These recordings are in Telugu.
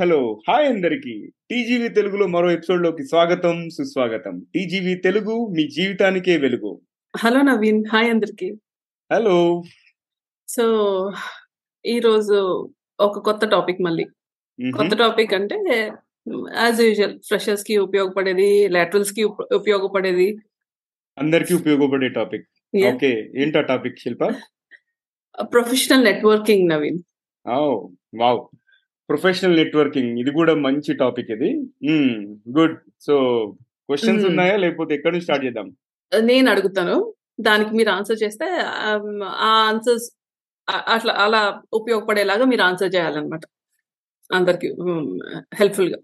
హలో హాయ్ అందరికి. టీజీవీ తెలుగులో మరో ఎపిసోడ్లోకి స్వాగతం సుస్వాగతం. టీజీవీ తెలుగు మీ జీవితానికే వెలుగు. హలో నవీన్ హాయ్ అందరికి. హలో. సో ఈరోజు ఒక కొత్త టాపిక్ మళ్ళీ. కొత్త టాపిక్ అంటే యాజ్ యూజువల్ ఫ్రెషర్స్కి ఉపయోగపడేది లాటరల్స్కి ఉప- ఉపయోగపడేది. అందరికి ఉపయోగపడే టాపిక్. ఓకే ఏంటా topic Shilpa? Professional networking Naveen. Wow. Professional networking ఇది కూడా మంచి టాపిక్ ఇది. గుడ్. So questions. ఉన్నాయా? లేకపోతే ఎక్కడి నుంచి స్టార్ట్ చేద్దాం? నేను అడుగుతాను. దానికి మీరు ఆన్సర్ చేస్తే ఆ ఆన్సర్స్ అట్లా అలా ఉపయోగపడేలాగా మీరు ఆన్సర్ చేయాలన్నమాట. అందరికి హెల్ప్ఫుల్గా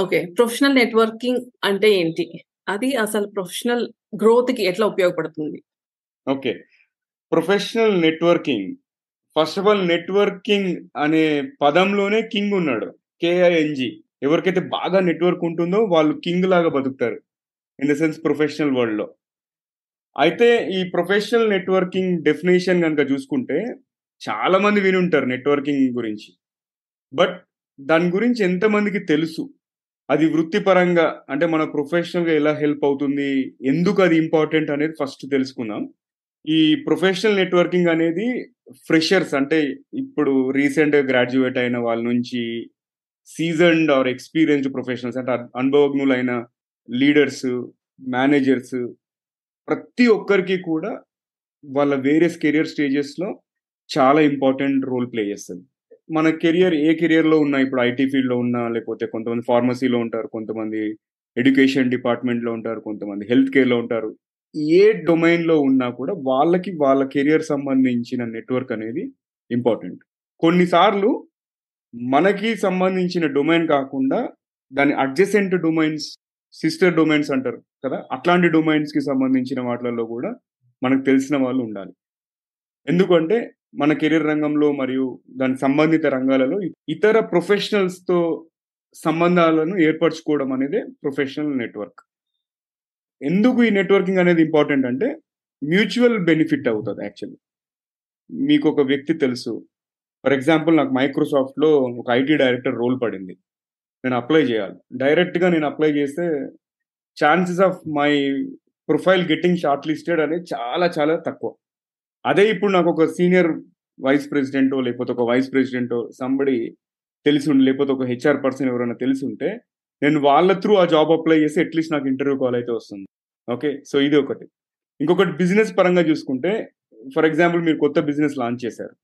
ఓకే. ప్రొఫెషనల్ నెట్వర్కింగ్ అంటే ఏంటి? అది అసలు ప్రొఫెషనల్ గ్రోత్కి ఎట్లా ఉపయోగపడుతుంది? Okay. Professional networking first of all networking అనే పదంలోనే కింగ్ ఉన్నాడు. కేఐఎన్జి ఎవరికైతే బాగా నెట్వర్క్ ఉంటుందో వాళ్ళు కింగ్ లాగా బతుకుతారు. ఇన్ ద సెన్స్ ప్రొఫెషనల్ వరల్డ్లో అయితే ఈ ప్రొఫెషనల్ నెట్వర్కింగ్ డెఫినేషన్ కనుక చూసుకుంటే చాలా మంది విని ఉంటారు నెట్వర్కింగ్ గురించి. బట్ దాని గురించి ఎంతమందికి తెలుసు? అది వృత్తిపరంగా అంటే మన ప్రొఫెషనల్గా ఎలా హెల్ప్ అవుతుంది? ఎందుకు అది ఇంపార్టెంట్ అనేది ఫస్ట్ తెలుసుకుందాం. ఈ ప్రొఫెషనల్ నెట్వర్కింగ్ అనేది ఫ్రెషర్స్ అంటే ఇప్పుడు రీసెంట్ గ్రాడ్యుయేట్ అయిన వాళ్ళ నుంచి సీజన్డ్ ఆర్ ఎక్స్పీరియన్స్డ్ ప్రొఫెషనల్స్ అంటే అనుభవజ్ఞులైన లీడర్స్ మేనేజర్స్ ప్రతి ఒక్కరికి కూడా వాళ్ళ వేరియస్ కెరియర్ స్టేజెస్లో చాలా ఇంపార్టెంట్ రోల్ ప్లే చేస్తుంది. మన కెరియర్ ఏ కెరియర్లో ఉన్నా ఇప్పుడు ఐటీ ఫీల్డ్లో ఉన్నా లేకపోతే కొంతమంది ఫార్మసీలో ఉంటారు కొంతమంది ఎడ్యుకేషన్ డిపార్ట్మెంట్లో ఉంటారు కొంతమంది హెల్త్ కేర్లో ఉంటారు ఏ డొమైన్లో ఉన్నా కూడా వాళ్ళకి వాళ్ళ కెరియర్ సంబంధించిన నెట్వర్క్ అనేది ఇంపార్టెంట్. కొన్నిసార్లు మనకి సంబంధించిన డొమైన్ కాకుండా దాని అడ్జసెంట్ డొమైన్స్ సిస్టర్ డొమైన్స్ అంటారు కదా అట్లాంటి డొమైన్స్కి సంబంధించిన వాటిలలో కూడా మనకు తెలిసిన వాళ్ళు ఉండాలి. ఎందుకంటే మన కెరీర్ రంగంలో మరియు దాని సంబంధిత రంగాలలో ఇతర ప్రొఫెషనల్స్తో సంబంధాలను ఏర్పరచుకోవడం అనేది ప్రొఫెషనల్ నెట్వర్క్. ఎందుకు ఈ నెట్వర్కింగ్ అనేది ఇంపార్టెంట్ అంటే మ్యూచువల్ బెనిఫిట్ అవుతుంది యాక్చువల్లీ మీకు ఒక వ్యక్తి తెలుసు. ఫర్ ఎగ్జాంపుల్ నాకు మైక్రోసాఫ్ట్లో ఒక ఐటీ డైరెక్టర్ రోల్ పడింది. నేను అప్లై చేయాలి. డైరెక్ట్గా నేను అప్లై చేస్తే chances of my profile getting shortlisted అనేది చాలా చాలా తక్కువ. అదే ఇప్పుడు నాకు ఒక సీనియర్ వైస్ ప్రెసిడెంటో లేకపోతే ఒక వైస్ ప్రెసిడెంటో సంబడి తెలిసి ఉండి లేకపోతే ఒక హెచ్ఆర్ పర్సన్ ఎవరైనా తెలిసి ఉంటే నేను వాళ్ళ త్రూ ఆ జాబ్ అప్లై చేసి అట్లీస్ట్ నాకు ఇంటర్వ్యూ కాల్ అయితే వస్తుంది. ఓకే సో ఇది ఒకటి. ఇంకొకటి బిజినెస్ పరంగా చూసుకుంటే ఫర్ ఎగ్జాంపుల్ మీరు కొత్త బిజినెస్ లాంచ్ చేశారు.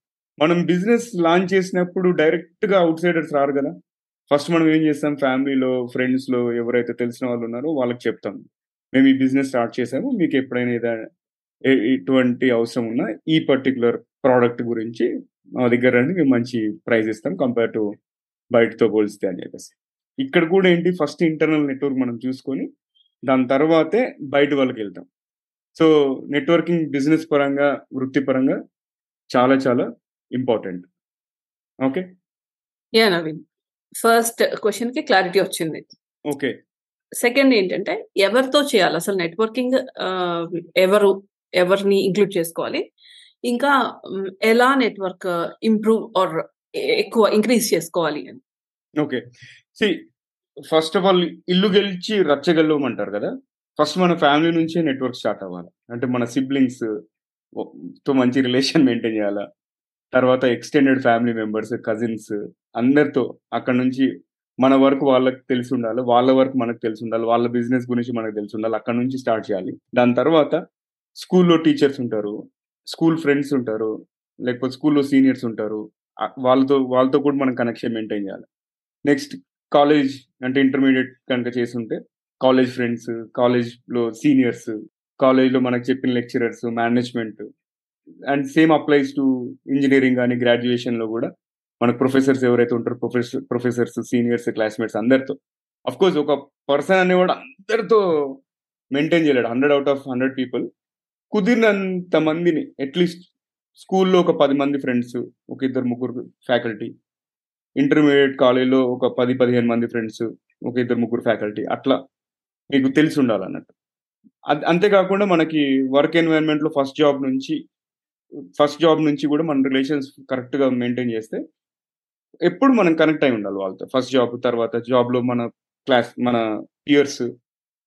మనం బిజినెస్ లాంచ్ చేసినప్పుడు డైరెక్ట్గా అవుట్ సైడర్స్ రారు కదా? ఫస్ట్ మనం ఏం చేస్తాం? ఫ్యామిలీలో ఫ్రెండ్స్లో ఎవరైతే తెలిసిన వాళ్ళు ఉన్నారో వాళ్ళకి చెప్తాం. మేము ఈ బిజినెస్ స్టార్ట్ చేసాము. మీకు ఎప్పుడైనా ఏదైనా ఎటువంటి అవసరం ఉన్నా ఈ పర్టికులర్ ప్రోడక్ట్ గురించి మా దగ్గర రండి. మేము మంచి ప్రైస్ ఇస్తాం కంపేర్ టు బయటతో పోలిస్తే అని చెప్పేసి. ఇక్కడ కూడా ఏంటి? ఫస్ట్ ఇంటర్నల్ నెట్వర్క్ మనం చూసుకొని దాని తర్వాతే బయట వాళ్ళకి వెళ్తాం. సో నెట్వర్కింగ్ బిజినెస్ పరంగా వృత్తిపరంగా చాలా చాలా important. Okay? Ya Naveen. First క్వశ్చన్కి క్లారిటీ వచ్చింది. ఓకే. సెకండ్ ఏంటంటే ఎవరితో చేయాలి? అసలు నెట్వర్కింగ్ ఎవరు ఎవరిని ఇంక్లూడ్ చేసుకోవాలి? ఇంకా ఎలా నెట్వర్క్ ఇంప్రూవ్ ఆర్ ఎక్కువ ఇంక్రీజ్ చేసుకోవాలి అని. Okay. See first of all ఇల్లు గెలిచి రచ్చగలవమంటారు కదా? ఫస్ట్ మన ఫ్యామిలీ నుంచే నెట్వర్క్ స్టార్ట్ అవ్వాలి. అంటే మన సిబ్లింగ్స్తో మంచి రిలేషన్ మెయింటైన్ చేయాలా? తర్వాత ఎక్స్టెండెడ్ ఫ్యామిలీ మెంబర్స్ కజిన్స్ అందరితో అక్కడ నుంచి మన వర్క్ వాళ్ళకి తెలిసి ఉండాలి వాళ్ళ వరకు మనకు తెలిసి ఉండాలి వాళ్ళ బిజినెస్ గురించి మనకు తెలిసి ఉండాలి అక్కడ నుంచి స్టార్ట్ చేయాలి. దాని తర్వాత స్కూల్లో టీచర్స్ ఉంటారు స్కూల్ ఫ్రెండ్స్ ఉంటారు లేకపోతే స్కూల్లో సీనియర్స్ ఉంటారు వాళ్ళతో వాళ్ళతో కూడా మనం కనెక్షన్ మెయింటైన్ చేయాలి. నెక్స్ట్ కాలేజ్ అంటే ఇంటర్మీడియట్ కనుక చేస్తుంటే కాలేజ్ ఫ్రెండ్స్ కాలేజ్లో సీనియర్స్ కాలేజ్లో మనకు చెప్పిన lecturers management and same applies to engineering కానీ గ్రాడ్యుయేషన్లో కూడా మనకు ప్రొఫెసర్స్ ఎవరైతే ఉంటారో ప్రొఫెసర్ ప్రొఫెసర్స్ సీనియర్స్ క్లాస్మేట్స్ అందరితో. అఫ్ కోర్స్ ఒక పర్సన్ అనేవాడు అందరితో మెయింటైన్ చేయలేడు. Hundred out of hundred people కుదిరినంత మందిని అట్లీస్ట్ స్కూల్లో ఒక పది మంది ఫ్రెండ్స్ ఒక ఇద్దరు ముగ్గురు ఫ్యాకల్టీ ఇంటర్మీడియట్ కాలేజీలో ఒక పది పదిహేను మంది ఫ్రెండ్స్ ఒక ఇద్దరు ముగ్గురు ఫ్యాకల్టీ అట్లా మీకు తెలిసి ఉండాలన్నట్టు. అద్- అంతేకాకుండా మనకి వర్క్ ఎన్వైరన్మెంట్లో ఫస్ట్ జాబ్ నుంచి ఫస్ట్ జాబ్ నుంచి కూడా మన రిలేషన్స్ కరెక్ట్గా మెయింటైన్ చేస్తే ఎప్పుడు మనం కనెక్ట్ అయి ఉండాలి వాళ్ళతో. ఫస్ట్ జాబ్ తర్వాత జాబ్లో మన క్లాస్ మన పియర్స్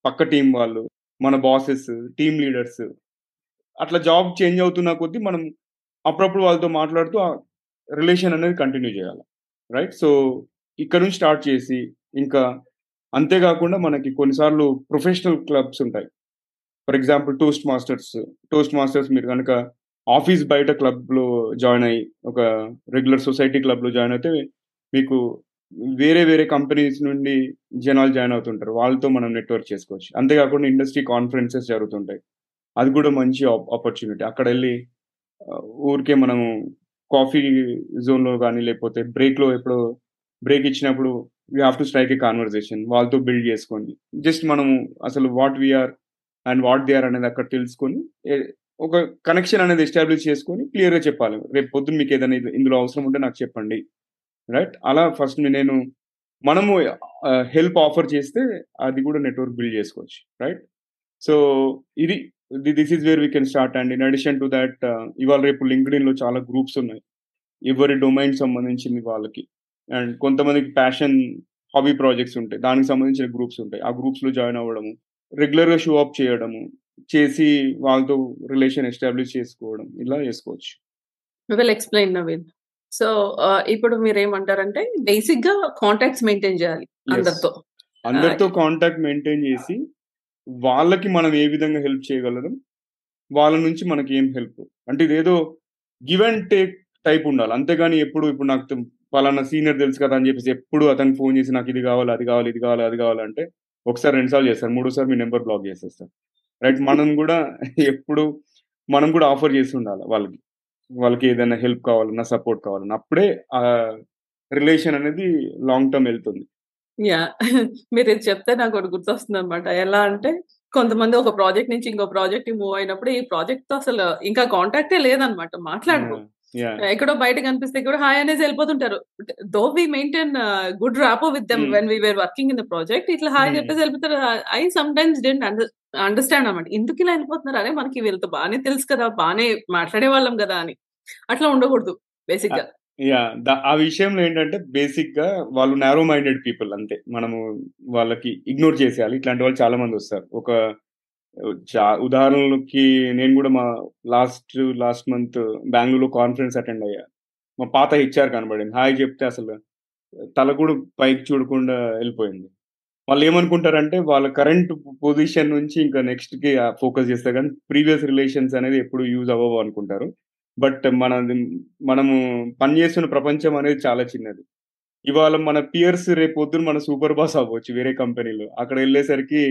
పక్క టీం వాళ్ళు మన బాసెస్ టీమ్ లీడర్స్. అట్లా జాబ్ చేంజ్ అవుతున్న కొద్దీ మనం అప్పుడప్పుడు వాళ్ళతో మాట్లాడుతూ ఆ రిలేషన్ అనేది కంటిన్యూ చేయాలి. రైట్? సో ఇక్కడ నుంచి స్టార్ట్ చేసి ఇంకా అంతేకాకుండా మనకి కొన్నిసార్లు ప్రొఫెషనల్ క్లబ్స్ ఉంటాయి. For example Toastmasters. Toast masters మీరు కనుక ఆఫీస్ బయట క్లబ్లో జాయిన్ అయ్యి ఒక రెగ్యులర్ సొసైటీ క్లబ్లో జాయిన్ అయితే మీకు వేరే వేరే కంపెనీస్ నుండి జనాలు జాయిన్ అవుతుంటారు. వాళ్ళతో మనం నెట్వర్క్ చేసుకోవచ్చు. అంతేకాకుండా ఇండస్ట్రీ కాన్ఫరెన్సెస్ జరుగుతుంటాయి. అది కూడా మంచి ఆపర్చునిటీ. అక్కడ వెళ్ళి ఊరికే మనము కాఫీ జోన్లో కానీ లేకపోతే బ్రేక్లో ఎప్పుడు బ్రేక్ ఇచ్చినప్పుడు we have to strike a conversation వాళ్ళతో బిల్డ్ చేసుకొని. జస్ట్ మనము అసలు what we are and what they are అనేది అక్కడ తెలుసుకొని ఒక కనెక్షన్ అనేది ఎస్టాబ్లిష్ చేసుకొని క్లియర్గా చెప్పాలి. రేపు పొద్దున్న మీకు ఏదైనా ఇందులో అవసరం ఉంటే నాకు చెప్పండి. రైట్ అలా ఫస్ట్ నేను మనము హెల్ప్ ఆఫర్ చేస్తే అది కూడా నెట్వర్క్ బిల్డ్ చేసుకోవచ్చు. రైట్ సో ఇది this is where we can start and in addition to that ఇవాళ రేపు లింక్డ్ఇన్లో చాలా గ్రూప్స్ ఉన్నాయి. ఎవరి డొమైన్ సంబంధించింది వాళ్ళకి. అండ్ కొంతమందికి ప్యాషన్ హాబీ ప్రాజెక్ట్స్ ఉంటాయి. దానికి సంబంధించిన గ్రూప్స్ ఉంటాయి. ఆ గ్రూప్స్లో జాయిన్ అవ్వడము రెగ్యులర్గా షో అప్ చేయడము చేసి వాళ్ళతో రిలేషన్ ఎస్టాబ్లిష్ చేసుకోవడం ఇలా చేసుకోవచ్చు. వెల్ ఎక్స్ప్లెయిన్ నవీన్ సో ఇప్పుడు మీరు ఏమంటారంటే బేసిక్గా కాంటాక్ట్స్ మెయింటైన్ చేయాలి. అందరితో. అందరితో కాంటాక్ట్ మెయింటైన్ చేసి వాళ్ళకి మనం ఏ విధంగా హెల్ప్ చేయగలరు? వాళ్ళ నుంచి మనకి ఏం హెల్ప్? అంటే ఇదేదో గివ్ అండ్ టేక్ టైప్ ఉండాలి. అంతేగాని ఎప్పుడు ఇప్పుడు నాకు పలానా సీనియర్ తెలుసు కదా అని చెప్పేసి ఎప్పుడు అతనికి ఫోన్ చేసి నాకు ఇది కావాలి అది కావాలి ఇది కావాలి అది కావాలి అంటే ఒకసారి రెండుసార్లు చేస్తారు. మూడోసారి మీ నెంబర్ బ్లాక్ చేసేస్తారు రైట్? మనం కూడా ఎప్పుడు మనం కూడా ఆఫర్ చేసి ఉండాలి వాళ్ళకి. వాళ్ళకి ఏదైనా హెల్ప్ కావాలన్నా సపోర్ట్ కావాలన్నా అప్పుడే ఆ రిలేషన్ అనేది లాంగ్ టర్మ్ వెళ్తుంది. యా. మీరు ఇది చెప్తే నాకు ఒకటి గుర్తొస్తుంది అనమాట ఎలా అంటే కొంతమంది ఒక ప్రాజెక్ట్ నుంచి ఇంకో ప్రాజెక్ట్ మూవ్ అయినప్పుడు ఈ ప్రాజెక్ట్తో అసలు ఇంకా కాంటాక్టే లేదనమాట మాట్లాడరు. ఎక్కడో బయట కనిపిస్తే కూడా హాయ్ అనేసి వెళ్ళిపోతుంటారు. Though we maintain good rapport with them. When we were working in the project ఇట్లా హాయ్. చెప్పేసి వెళ్ళిపోతారు. I sometimes didn't understand అన్నమాట. ఎందుకు ఇలా వెళ్ళిపోతున్నారు? అరే మనకి వీళ్ళతో బాగానే తెలుసు కదా బాగానే మాట్లాడే వాళ్ళం కదా అని. అట్లా ఉండకూడదు బేసిక్గా యా ద- ఆ విషయంలో ఏంటంటే బేసిక్గా వాళ్ళు నారో మైండెడ్ పీపుల్ అంతే. మనము వాళ్ళకి ఇగ్నోర్ చేసేయాలి. ఇట్లాంటి వాళ్ళు చాలా మంది వస్తారు. ఒక చా- ఉదాహరణకి నేను కూడా మా లాస్ట్ లాస్ట్ మంత్ బెంగళూరులో కాన్ఫరెన్స్ అటెండ్ అయ్యా. మా పాత హెచ్ఆర్ కనబడింది. హాయ్ చెప్తే అసలు తల కూడా పైకి చూడకుండా వెళ్ళిపోయింది. వాళ్ళు ఏమనుకుంటారంటే వాళ్ళ కరెంట్ పొజిషన్ నుంచి ఇంకా నెక్స్ట్కి ఫోకస్ చేస్తారు. కానీ ప్రీవియస్ రిలేషన్స్ అనేది ఎప్పుడు యూజ్ అవ్వవు అనుకుంటారు. బట్ మన మనము పనిచేస్తున్న ప్రపంచం అనేది చాలా చిన్నది. ఇవాళ మన పియర్స్ రేపు పొద్దున మన సూపర్ బాస్ అవ్వచ్చు వేరే కంపెనీలో అక్కడ వెళ్ళేసరికి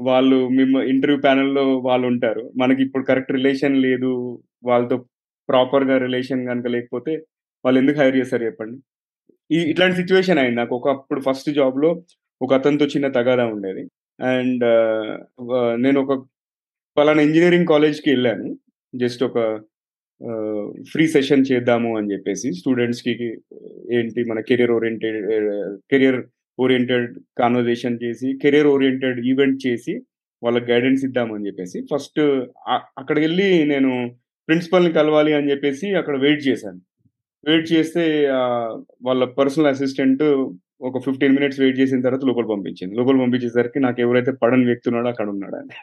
వాళ్ళు మేము ఇంటర్వ్యూ ప్యానెల్లో వాళ్ళు ఉంటారు. మనకి ఇప్పుడు కరెక్ట్ రిలేషన్ లేదు. వాళ్ళతో ప్రాపర్గా రిలేషన్ కనుక లేకపోతే వాళ్ళు ఎందుకు హైర్ చేస్తారు చెప్పండి? ఈ ఇట్లాంటి సిచ్యువేషన్ అయింది. నాకు ఒకప్పుడు ఫస్ట్ జాబ్లో ఒక అతనితో చిన్న తగాదా ఉండేది. అండ్ నేను ఒక పలానా ఇంజనీరింగ్ కాలేజ్కి వెళ్ళాను. జస్ట్ ఒక Uh, ఫ్రీ సెషన్ చేద్దాము అని చెప్పేసి స్టూడెంట్స్కి ఏంటి మన career oriented career oriented conversation చేసి కెరియర్ ఓరియంటెడ్ ఈవెంట్ చేసి వాళ్ళకి గైడెన్స్ ఇద్దామని చెప్పేసి ఫస్ట్ అక్కడికి వెళ్ళి నేను ప్రిన్సిపల్ని కలవాలి అని చెప్పేసి అక్కడ వెయిట్ చేశాను. వెయిట్ చేస్తే వాళ్ళ పర్సనల్ అసిస్టెంట్ ఒక ఫిఫ్టీన్ మినిట్స్ వెయిట్ చేసిన తర్వాత లోపల పంపించింది. లోపల పంపించేసరికి నాకు ఎవరైతే పడని వ్యక్తి ఉన్నాడో అక్కడ ఉన్నాడు అని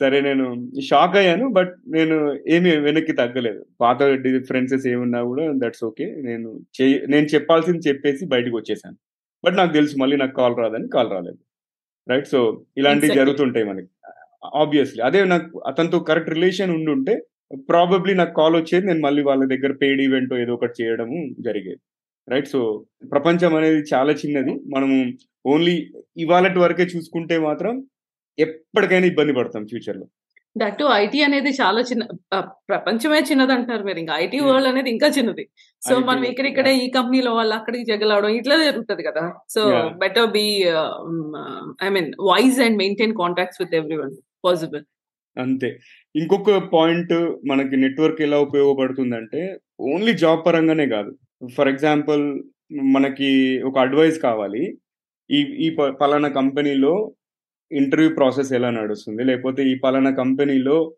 సరే నేను షాక్ అయ్యాను బట్ నేను ఏమి వెనక్కి తగ్గలేదు. పాత డిఫరెన్సెస్ ఏమున్నా కూడా దట్స్ ఓకే నేను నేను చెప్పాల్సింది చెప్పేసి బయటకు వచ్చేసాను. బట్ నాకు తెలుసు మళ్ళీ నాకు కాల్ రాదని కాల్ రాలేదు. రైట్ సో ఇలాంటివి. జరుగుతుంటాయి మనకి. ఆబ్వియస్లీ అదే నాకు అతనితో కరెక్ట్ రిలేషన్ ఉండి ఉంటే ప్రాబబ్లీ నాకు కాల్ వచ్చేది నేను మళ్ళీ వాళ్ళ దగ్గర పెయిడ్ ఈవెంట్ ఏదో ఒకటి చేయడము జరిగేది. రైట్ సో ప్రపంచం అనేది చాలా చిన్నది. మనము ఓన్లీ ఇవాళటి వరకే చూసుకుంటే మాత్రం ఎప్పటికైనా ఇబ్బంది పడతాం ఫ్యూచర్లో. దట్ ఐటీ అనేది చాలా చిన్న ప్రపంచమే చిన్నది అంటున్నారు మీరు ఇంకా. ఐటీ. వరల్డ్ అనేది ఇంకా చిన్నది. సో మనం ఇక్కడ ఇక్కడే ఈ కంపెనీలో వాళ్ళు అక్కడికి జగలవడం ఇట్లా జరుగుతుంది కదా. So. Better be I mean wise and maintain contacts with everyone possible అంతే. ఇంకొక పాయింట్ మనకి నెట్వర్క్ ఎలా ఉపయోగపడుతుందంటే ఓన్లీ జాబ్ పరంగానే కాదు. ఫర్ ఎగ్జాంపుల్ మనకి ఒక అడ్వైస్ కావాలి. ఈ ఈ ప- పలానా కంపెనీలో ఇంటర్వ్యూ ప్రాసెస్ ఎలా నడుస్తుంది? లేకపోతే ఈ పలానా కంపెనీలో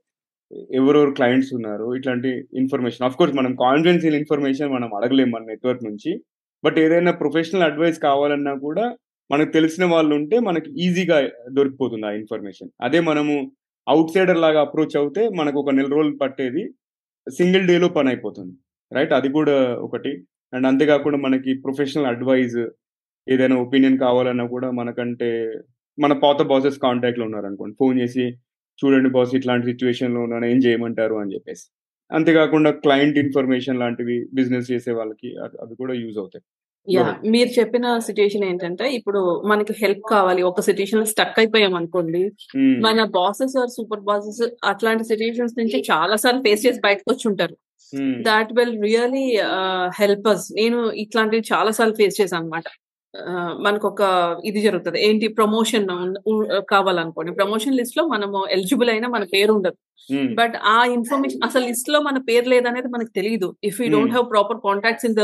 ఎవరెవరు క్లయింట్స్ ఉన్నారు? ఇట్లాంటి ఇన్ఫర్మేషన్. ఆఫ్ కోర్స్ మనం కాన్ఫిడెన్షియల్ ఇన్ఫర్మేషన్ మనం అడగలేము మన నెట్వర్క్ నుంచి. బట్ ఏదైనా ప్రొఫెషనల్ అడ్వైస్ కావాలన్నా కూడా మనకు తెలిసిన వాళ్ళు ఉంటే మనకి ఈజీగా దొరికిపోతుంది ఆ ఇన్ఫర్మేషన్. అదే మనము అవుట్ సైడర్ లాగా అప్రోచ్ అవుతే మనకు ఒక నెల రోజులు పట్టేది సింగిల్ డేలో పని అయిపోతుంది. రైట్ అది కూడా ఒకటి. అండ్ అంతేకాకుండా మనకి ప్రొఫెషనల్ అడ్వైజ్ ఏదైనా ఒపీనియన్ కావాలన్నా కూడా మనకంటే మన పాత బాసెస్ కాంటాక్ట్లో ఉన్నారు అనుకోండి ఫోన్ చేసి చూడండి బాస్ ఇట్లాంటి సిచ్యువేషన్లో ఉన్నాను ఏం చేయమంటారు? అని చెప్పేసి. అంతేకాకుండా క్లయింట్ ఇన్ఫర్మేషన్ లాంటివి బిజినెస్ చేసే వాళ్ళకి అవి అవి కూడా యూజ్ అవుతాయి. యా. మీరు చెప్పిన సిచ్యుయేషన్ ఏంటంటే ఇప్పుడు మనకి హెల్ప్ కావాలి. ఒక సిచ్యుయేషన్లో స్టక్ అయిపోయాం అనుకోండి. మ్మ్. మన బాసెస్ ఆర్ సూపర్ బాసెస్ అట్లాంటి సిచ్యుయేషన్స్ నుంచి చాలా సార్లు ఫేస్ చేసి బయటకు వచ్చి ఉంటారు. That will really help us నేను ఇట్లాంటివి చాలా సార్లు ఫేస్ చేశాను అనమాట మనకు ఒక ఇది జరుగుతుంది. ఏంటి? ప్రమోషన్ కావాలనుకోండి. ప్రమోషన్ లిస్ట్లో మనము ఎలిజిబుల్ అయినా మన పేరు ఉండదు. బట్ ఆ ఇన్ఫర్మేషన్ అసలు లిస్ట్లో మన పేరు లేదనేది మనకు తెలియదు if you don't Hmm. Have proper contacts in the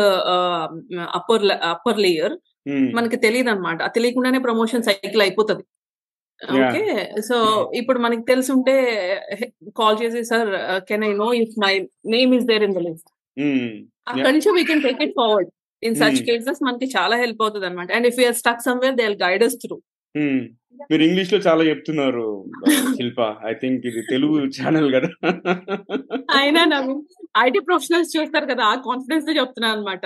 upper upper layer. మనకి తెలియదు అనమాట తెలియకుండానే ప్రమోషన్ సైకిల్ అయిపోతుంది. ఓకే. సో ఇప్పుడు మనకి తెలిసి ఉంటే కాల్ చేసి sir can I know if my name is there in the list. Hmm. అక్కడి నుంచి we can take it forward. In such Hmm. Cases మనకి చాలా హెల్ప్ అవుతుంది అనమాట and if you're stuck somewhere they guide us through. Hmm. మీరు ఇంగ్లీష్లో చాలా చెప్తున్నారు శిల్ప. ఐ థింక్ ఇది తెలుగు ఛానల్ కదా. అయినా నవీన్ ఐటీ ప్రొఫెషనల్స్ చూస్తారు కదా ఆ కాన్ఫిడెన్స్తో చెప్తున్నాను అనమాట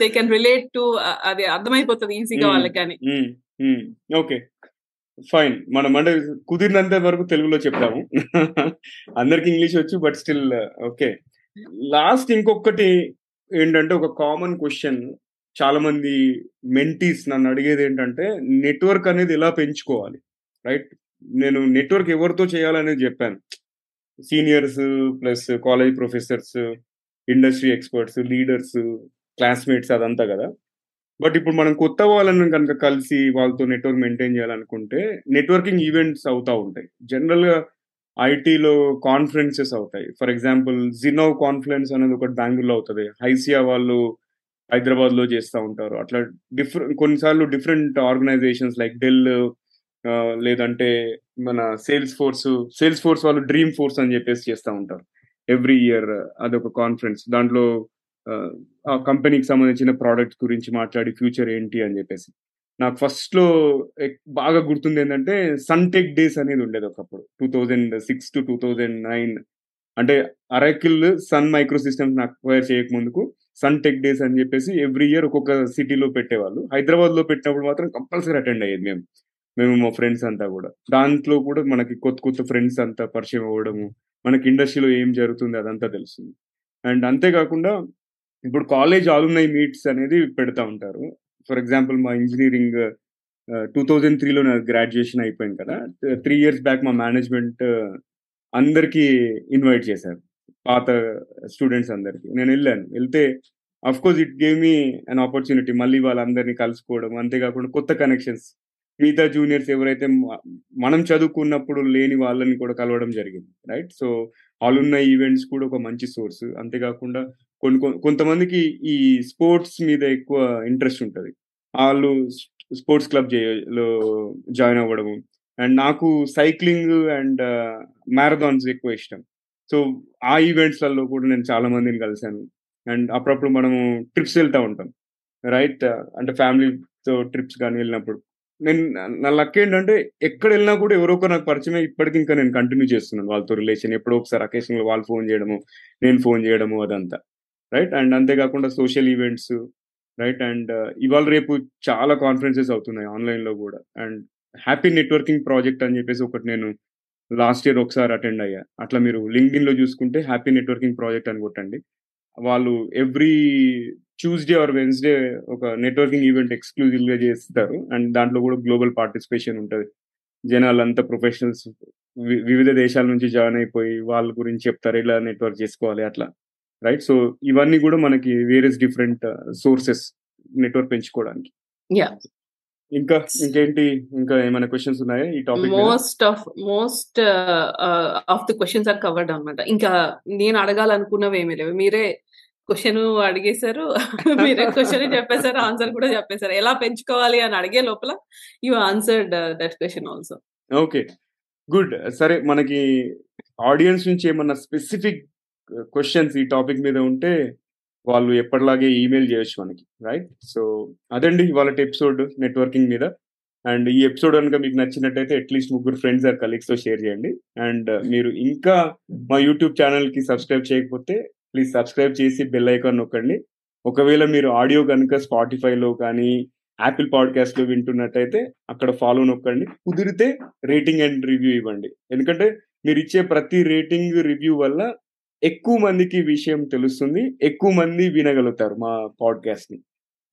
దే కెన్ రిలేట్ టు అది అర్థమైపోతుంది ఈజీగా Hmm. వాళ్ళకి కానీ ఓకే ఫైన్ మనం అంటే కుదిరినంత వరకు తెలుగులో చెప్తాము అందరికి ఇంగ్లీష్ వచ్చు బట్ స్టిల్ ఓకే లాస్ట్ ఇంకొకటి ఏంటంటే ఒక కామన్ క్వశ్చన్ చాలా మంది మెంటీస్ నన్ను అడిగేది ఏంటంటే నెట్వర్క్ అనేది ఎలా పెంచుకోవాలి? రైట్ నేను నెట్వర్క్ ఎవరితో చేయాలనేది చెప్పాను. Seniors plus college professors industry experts leaders classmates అదంతా కదా. బట్ ఇప్పుడు మనం కొత్త వాళ్ళని కనుక కలిసి వాళ్ళతో నెట్వర్క్ మెయింటైన్ చేయాలనుకుంటే నెట్వర్కింగ్ ఈవెంట్స్ అవుతా ఉంటాయి. జనరల్గా ఐటీలో కాన్ఫరెన్సెస్ అవుతాయి. ఫర్ ఎగ్జాంపుల్ జినో కాన్ఫరెన్స్ అనేది ఒకటి బెంగళూరులో అవుతుంది. హైసియా వాళ్ళు హైదరాబాద్లో చేస్తూ ఉంటారు. అట్లా డిఫరెంట్ కొన్నిసార్లు డిఫరెంట్ ఆర్గనైజేషన్స్ లైక్ డెల్ లేదంటే మన సేల్స్ ఫోర్స్ సేల్స్ ఫోర్స్ వాళ్ళు డ్రీమ్ ఫోర్స్ అని చెప్పేసి చేస్తూ ఉంటారు. ఎవ్రీ ఇయర్ అదొక కాన్ఫరెన్స్ దాంట్లో కంపెనీకి సంబంధించిన ప్రోడక్ట్స్ గురించి మాట్లాడి ఫ్యూచర్ ఏంటి అని చెప్పేసి. నాకు ఫస్ట్లో బాగా గుర్తుంది ఏంటంటే సన్టెక్ డేస్ అనేది ఉండేది ఒకప్పుడు. Two thousand six to two thousand nine అంటే Oracle Sun Microsystems acquire చేయక ముందుకు సన్ టెక్ డేస్ అని చెప్పేసి ఎవ్రీ ఇయర్ ఒక్కొక్క సిటీలో పెట్టేవాళ్ళు. హైదరాబాద్లో పెట్టినప్పుడు మాత్రం కంపల్సరీ అటెండ్ అయ్యేది మేము. మేము మా ఫ్రెండ్స్ అంతా కూడా. దాంట్లో కూడా మనకి కొత్త కొత్త ఫ్రెండ్స్ అంతా పరిచయం అవ్వడము మనకి ఇండస్ట్రీలో ఏం జరుగుతుంది అదంతా తెలుస్తుంది. అండ్ అంతేకాకుండా ఇప్పుడు కాలేజ్ ఆలుమ్నై మీట్స్ అనేది పెడతా ఉంటారు. ఫర్ ఎగ్జాంపుల్ మా ఇంజనీరింగ్ టూ థౌజండ్ త్రీలో నా గ్రాడ్యుయేషన్ అయిపోయింది కదా. త్రీ ఇయర్స్ బ్యాక్ మా మేనేజ్మెంట్ అందరికి ఇన్వైట్ చేశారు. పాత స్టూడెంట్స్ అందరికి. నేను వెళ్ళాను. వెళ్తే of course it gave me an opportunity మళ్ళీ వాళ్ళందరినీ కలుసుకోవడం అంతేకాకుండా కొత్త కనెక్షన్స్ మిగతా జూనియర్స్ ఎవరైతే మనం చదువుకున్నప్పుడు లేని వాళ్ళని కూడా కలవడం జరిగింది రైట్ సో ఆలున్న ఈవెంట్స్ కూడా ఒక మంచి సోర్స్ అంతేకాకుండా కొన్ని కొ- కొంతమందికి ఈ స్పోర్ట్స్ మీద ఎక్కువ ఇంట్రెస్ట్ ఉంటుంది. వాళ్ళు స్పోర్ట్స్ క్లబ్లో జాయిన్ అవ్వడము. అండ్ నాకు సైక్లింగ్ అండ్ మ్యారథాన్స్ ఎక్కువ ఇష్టం. సో ఆ ఈవెంట్స్లలో కూడా నేను చాలా మందిని కలిశాను. అండ్ అప్పుడప్పుడు మనము ట్రిప్స్ వెళ్తూ ఉంటాం. రైట్? అంటే ఫ్యామిలీతో ట్రిప్స్ కానీ వెళ్ళినప్పుడు. నేను నా లక్ ఏంటంటే ఎక్కడ వెళ్ళినా కూడా ఎవరో ఒకరు నాకు పరిచయం ఇప్పటికి ఇంకా నేను కంటిన్యూ చేస్తున్నాను. వాళ్ళతో రిలేషన్ ఎప్పుడో ఒకసారి అకేషన్లో వాళ్ళు ఫోన్ చేయడము నేను ఫోన్ చేయడము అదంతా. రైట్? అండ్ అంతేకాకుండా social events right? And uh, ఇవాళ రేపు చాలా కాన్ఫరెన్సెస్ అవుతున్నాయి ఆన్లైన్లో కూడా. అండ్ హ్యాపీ నెట్వర్కింగ్ ప్రాజెక్ట్ అని చెప్పేసి ఒకటి నేను లాస్ట్ ఇయర్ ఒకసారి అటెండ్ అయ్యా. అట్లా మీరు లింక్డ్ఇన్లో చూసుకుంటే హ్యాపీ నెట్వర్కింగ్ ప్రాజెక్ట్ అని కొట్టండి. వాళ్ళు ఎవ్రీ ట్యూస్డే ఆర్ వెన్స్డే ఒక నెట్వర్కింగ్ ఈవెంట్ ఎక్స్క్లూజివ్గా చేస్తారు. అండ్ దాంట్లో కూడా గ్లోబల్ పార్టిసిపేషన్ ఉంటుంది. జనాలంతా ప్రొఫెషనల్స్ వివిధ దేశాల నుంచి జాయిన్ అయిపోయి వాళ్ళ గురించి చెప్తారు. ఇలా నెట్వర్క్ చేసుకోవాలి అట్లా. రైట్ సో ఇవన్నీ కూడా మనకి వేరియస్ డిఫరెంట్ సోర్సెస్ నెట్వర్క్ పెంచుకోవడానికి. యా ఇంకా ఇంకేంటి? ఇంకా ఏమైనా క్వశ్చన్స్ ఉన్నాయా ఈ topic most of most of the questions are covered అనమాట ఇంకా నేను అడగాలనుకున్నవి ఏమీ లేవు. మీరే క్వశ్చన్ అడిగేశారు మీరే క్వశ్చన్ చెప్పేశారు ఆన్సర్ కూడా చెప్పేశారు. ఎలా పెంచుకోవాలి అని అడిగే లోపల you answered that question also okay good. సరే మనకి ఆడియన్స్ నుంచి ఏమన్నా స్పెసిఫిక్ క్వశ్చన్స్ ఈ టాపిక్ మీద ఉంటే వాళ్ళు ఎప్పటిలాగే ఈమెయిల్ చేయొచ్చు మనకి. రైట్? సో, అదండి ఇవాళ ఎపిసోడ్ నెట్వర్కింగ్ మీద. అండ్ ఈ ఎపిసోడ్ కనుక మీకు నచ్చినట్టయితే అట్‌లీస్ట్ ముగ్గురు ఫ్రెండ్స్ ఆర్ కలీగ్స్‌తో షేర్ చేయండి. అండ్ మీరు ఇంకా మా యూట్యూబ్ ఛానల్కి సబ్స్క్రైబ్ చేయకపోతే ప్లీజ్ సబ్స్క్రైబ్ చేసి బెల్ ఐకాన్ నొక్కండి. ఒకవేళ మీరు ఆడియో కనుక స్పాటిఫైలో కానీ, యాపిల్ పాడ్‌కాస్ట్‌లో వింటున్నట్టయితే అక్కడ ఫాలో నొక్కండి. కుదిరితే రేటింగ్ అండ్ రివ్యూ ఇవ్వండి. ఎందుకంటే మీరు ఇచ్చే ప్రతి రేటింగ్, రివ్యూ వల్ల ఎక్కువ మందికి విషయం తెలుస్తుంది. ఎక్కువ మంది వినగలుగుతారు మా పాడ్‌కాస్ట్‌ని.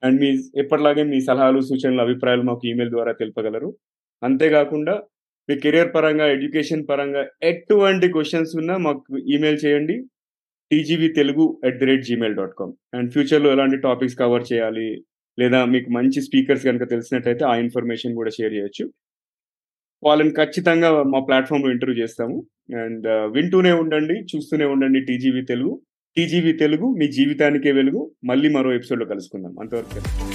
అండ్ మీ ఎప్పటిలాగే మీ సలహాలు, సూచనలు, అభిప్రాయాలు మాకు ఈమెయిల్ ద్వారా తెలుపగలరు. అంతేకాకుండా మీ కెరియర్ పరంగా, ఎడ్యుకేషన్ పరంగా ఎటువంటి క్వశ్చన్స్ ఉన్నా మాకు ఈమెయిల్ చేయండి. TGB Telugu at the rate Gmail dot com and ఫ్యూచర్‌లో ఎలాంటి టాపిక్స్ కవర్ చేయాలి, లేదా మీకు మంచి స్పీకర్స్ కనుక తెలిసినట్టయితే ఆ ఇన్ఫర్మేషన్ కూడా షేర్ చేయొచ్చు. వాళ్ళని ఖచ్చితంగా మా ప్లాట్ఫామ్లో ఇంటర్వ్యూ చేస్తాము. అండ్ వింటూనే ఉండండి, చూస్తూనే ఉండండి టీజీవీ తెలుగు. టీజీవీ తెలుగు మీ జీవితానికే వెలుగు. మళ్ళీ మరో ఎపిసోడ్‌లో కలుసుకుందాం. అంతవరకు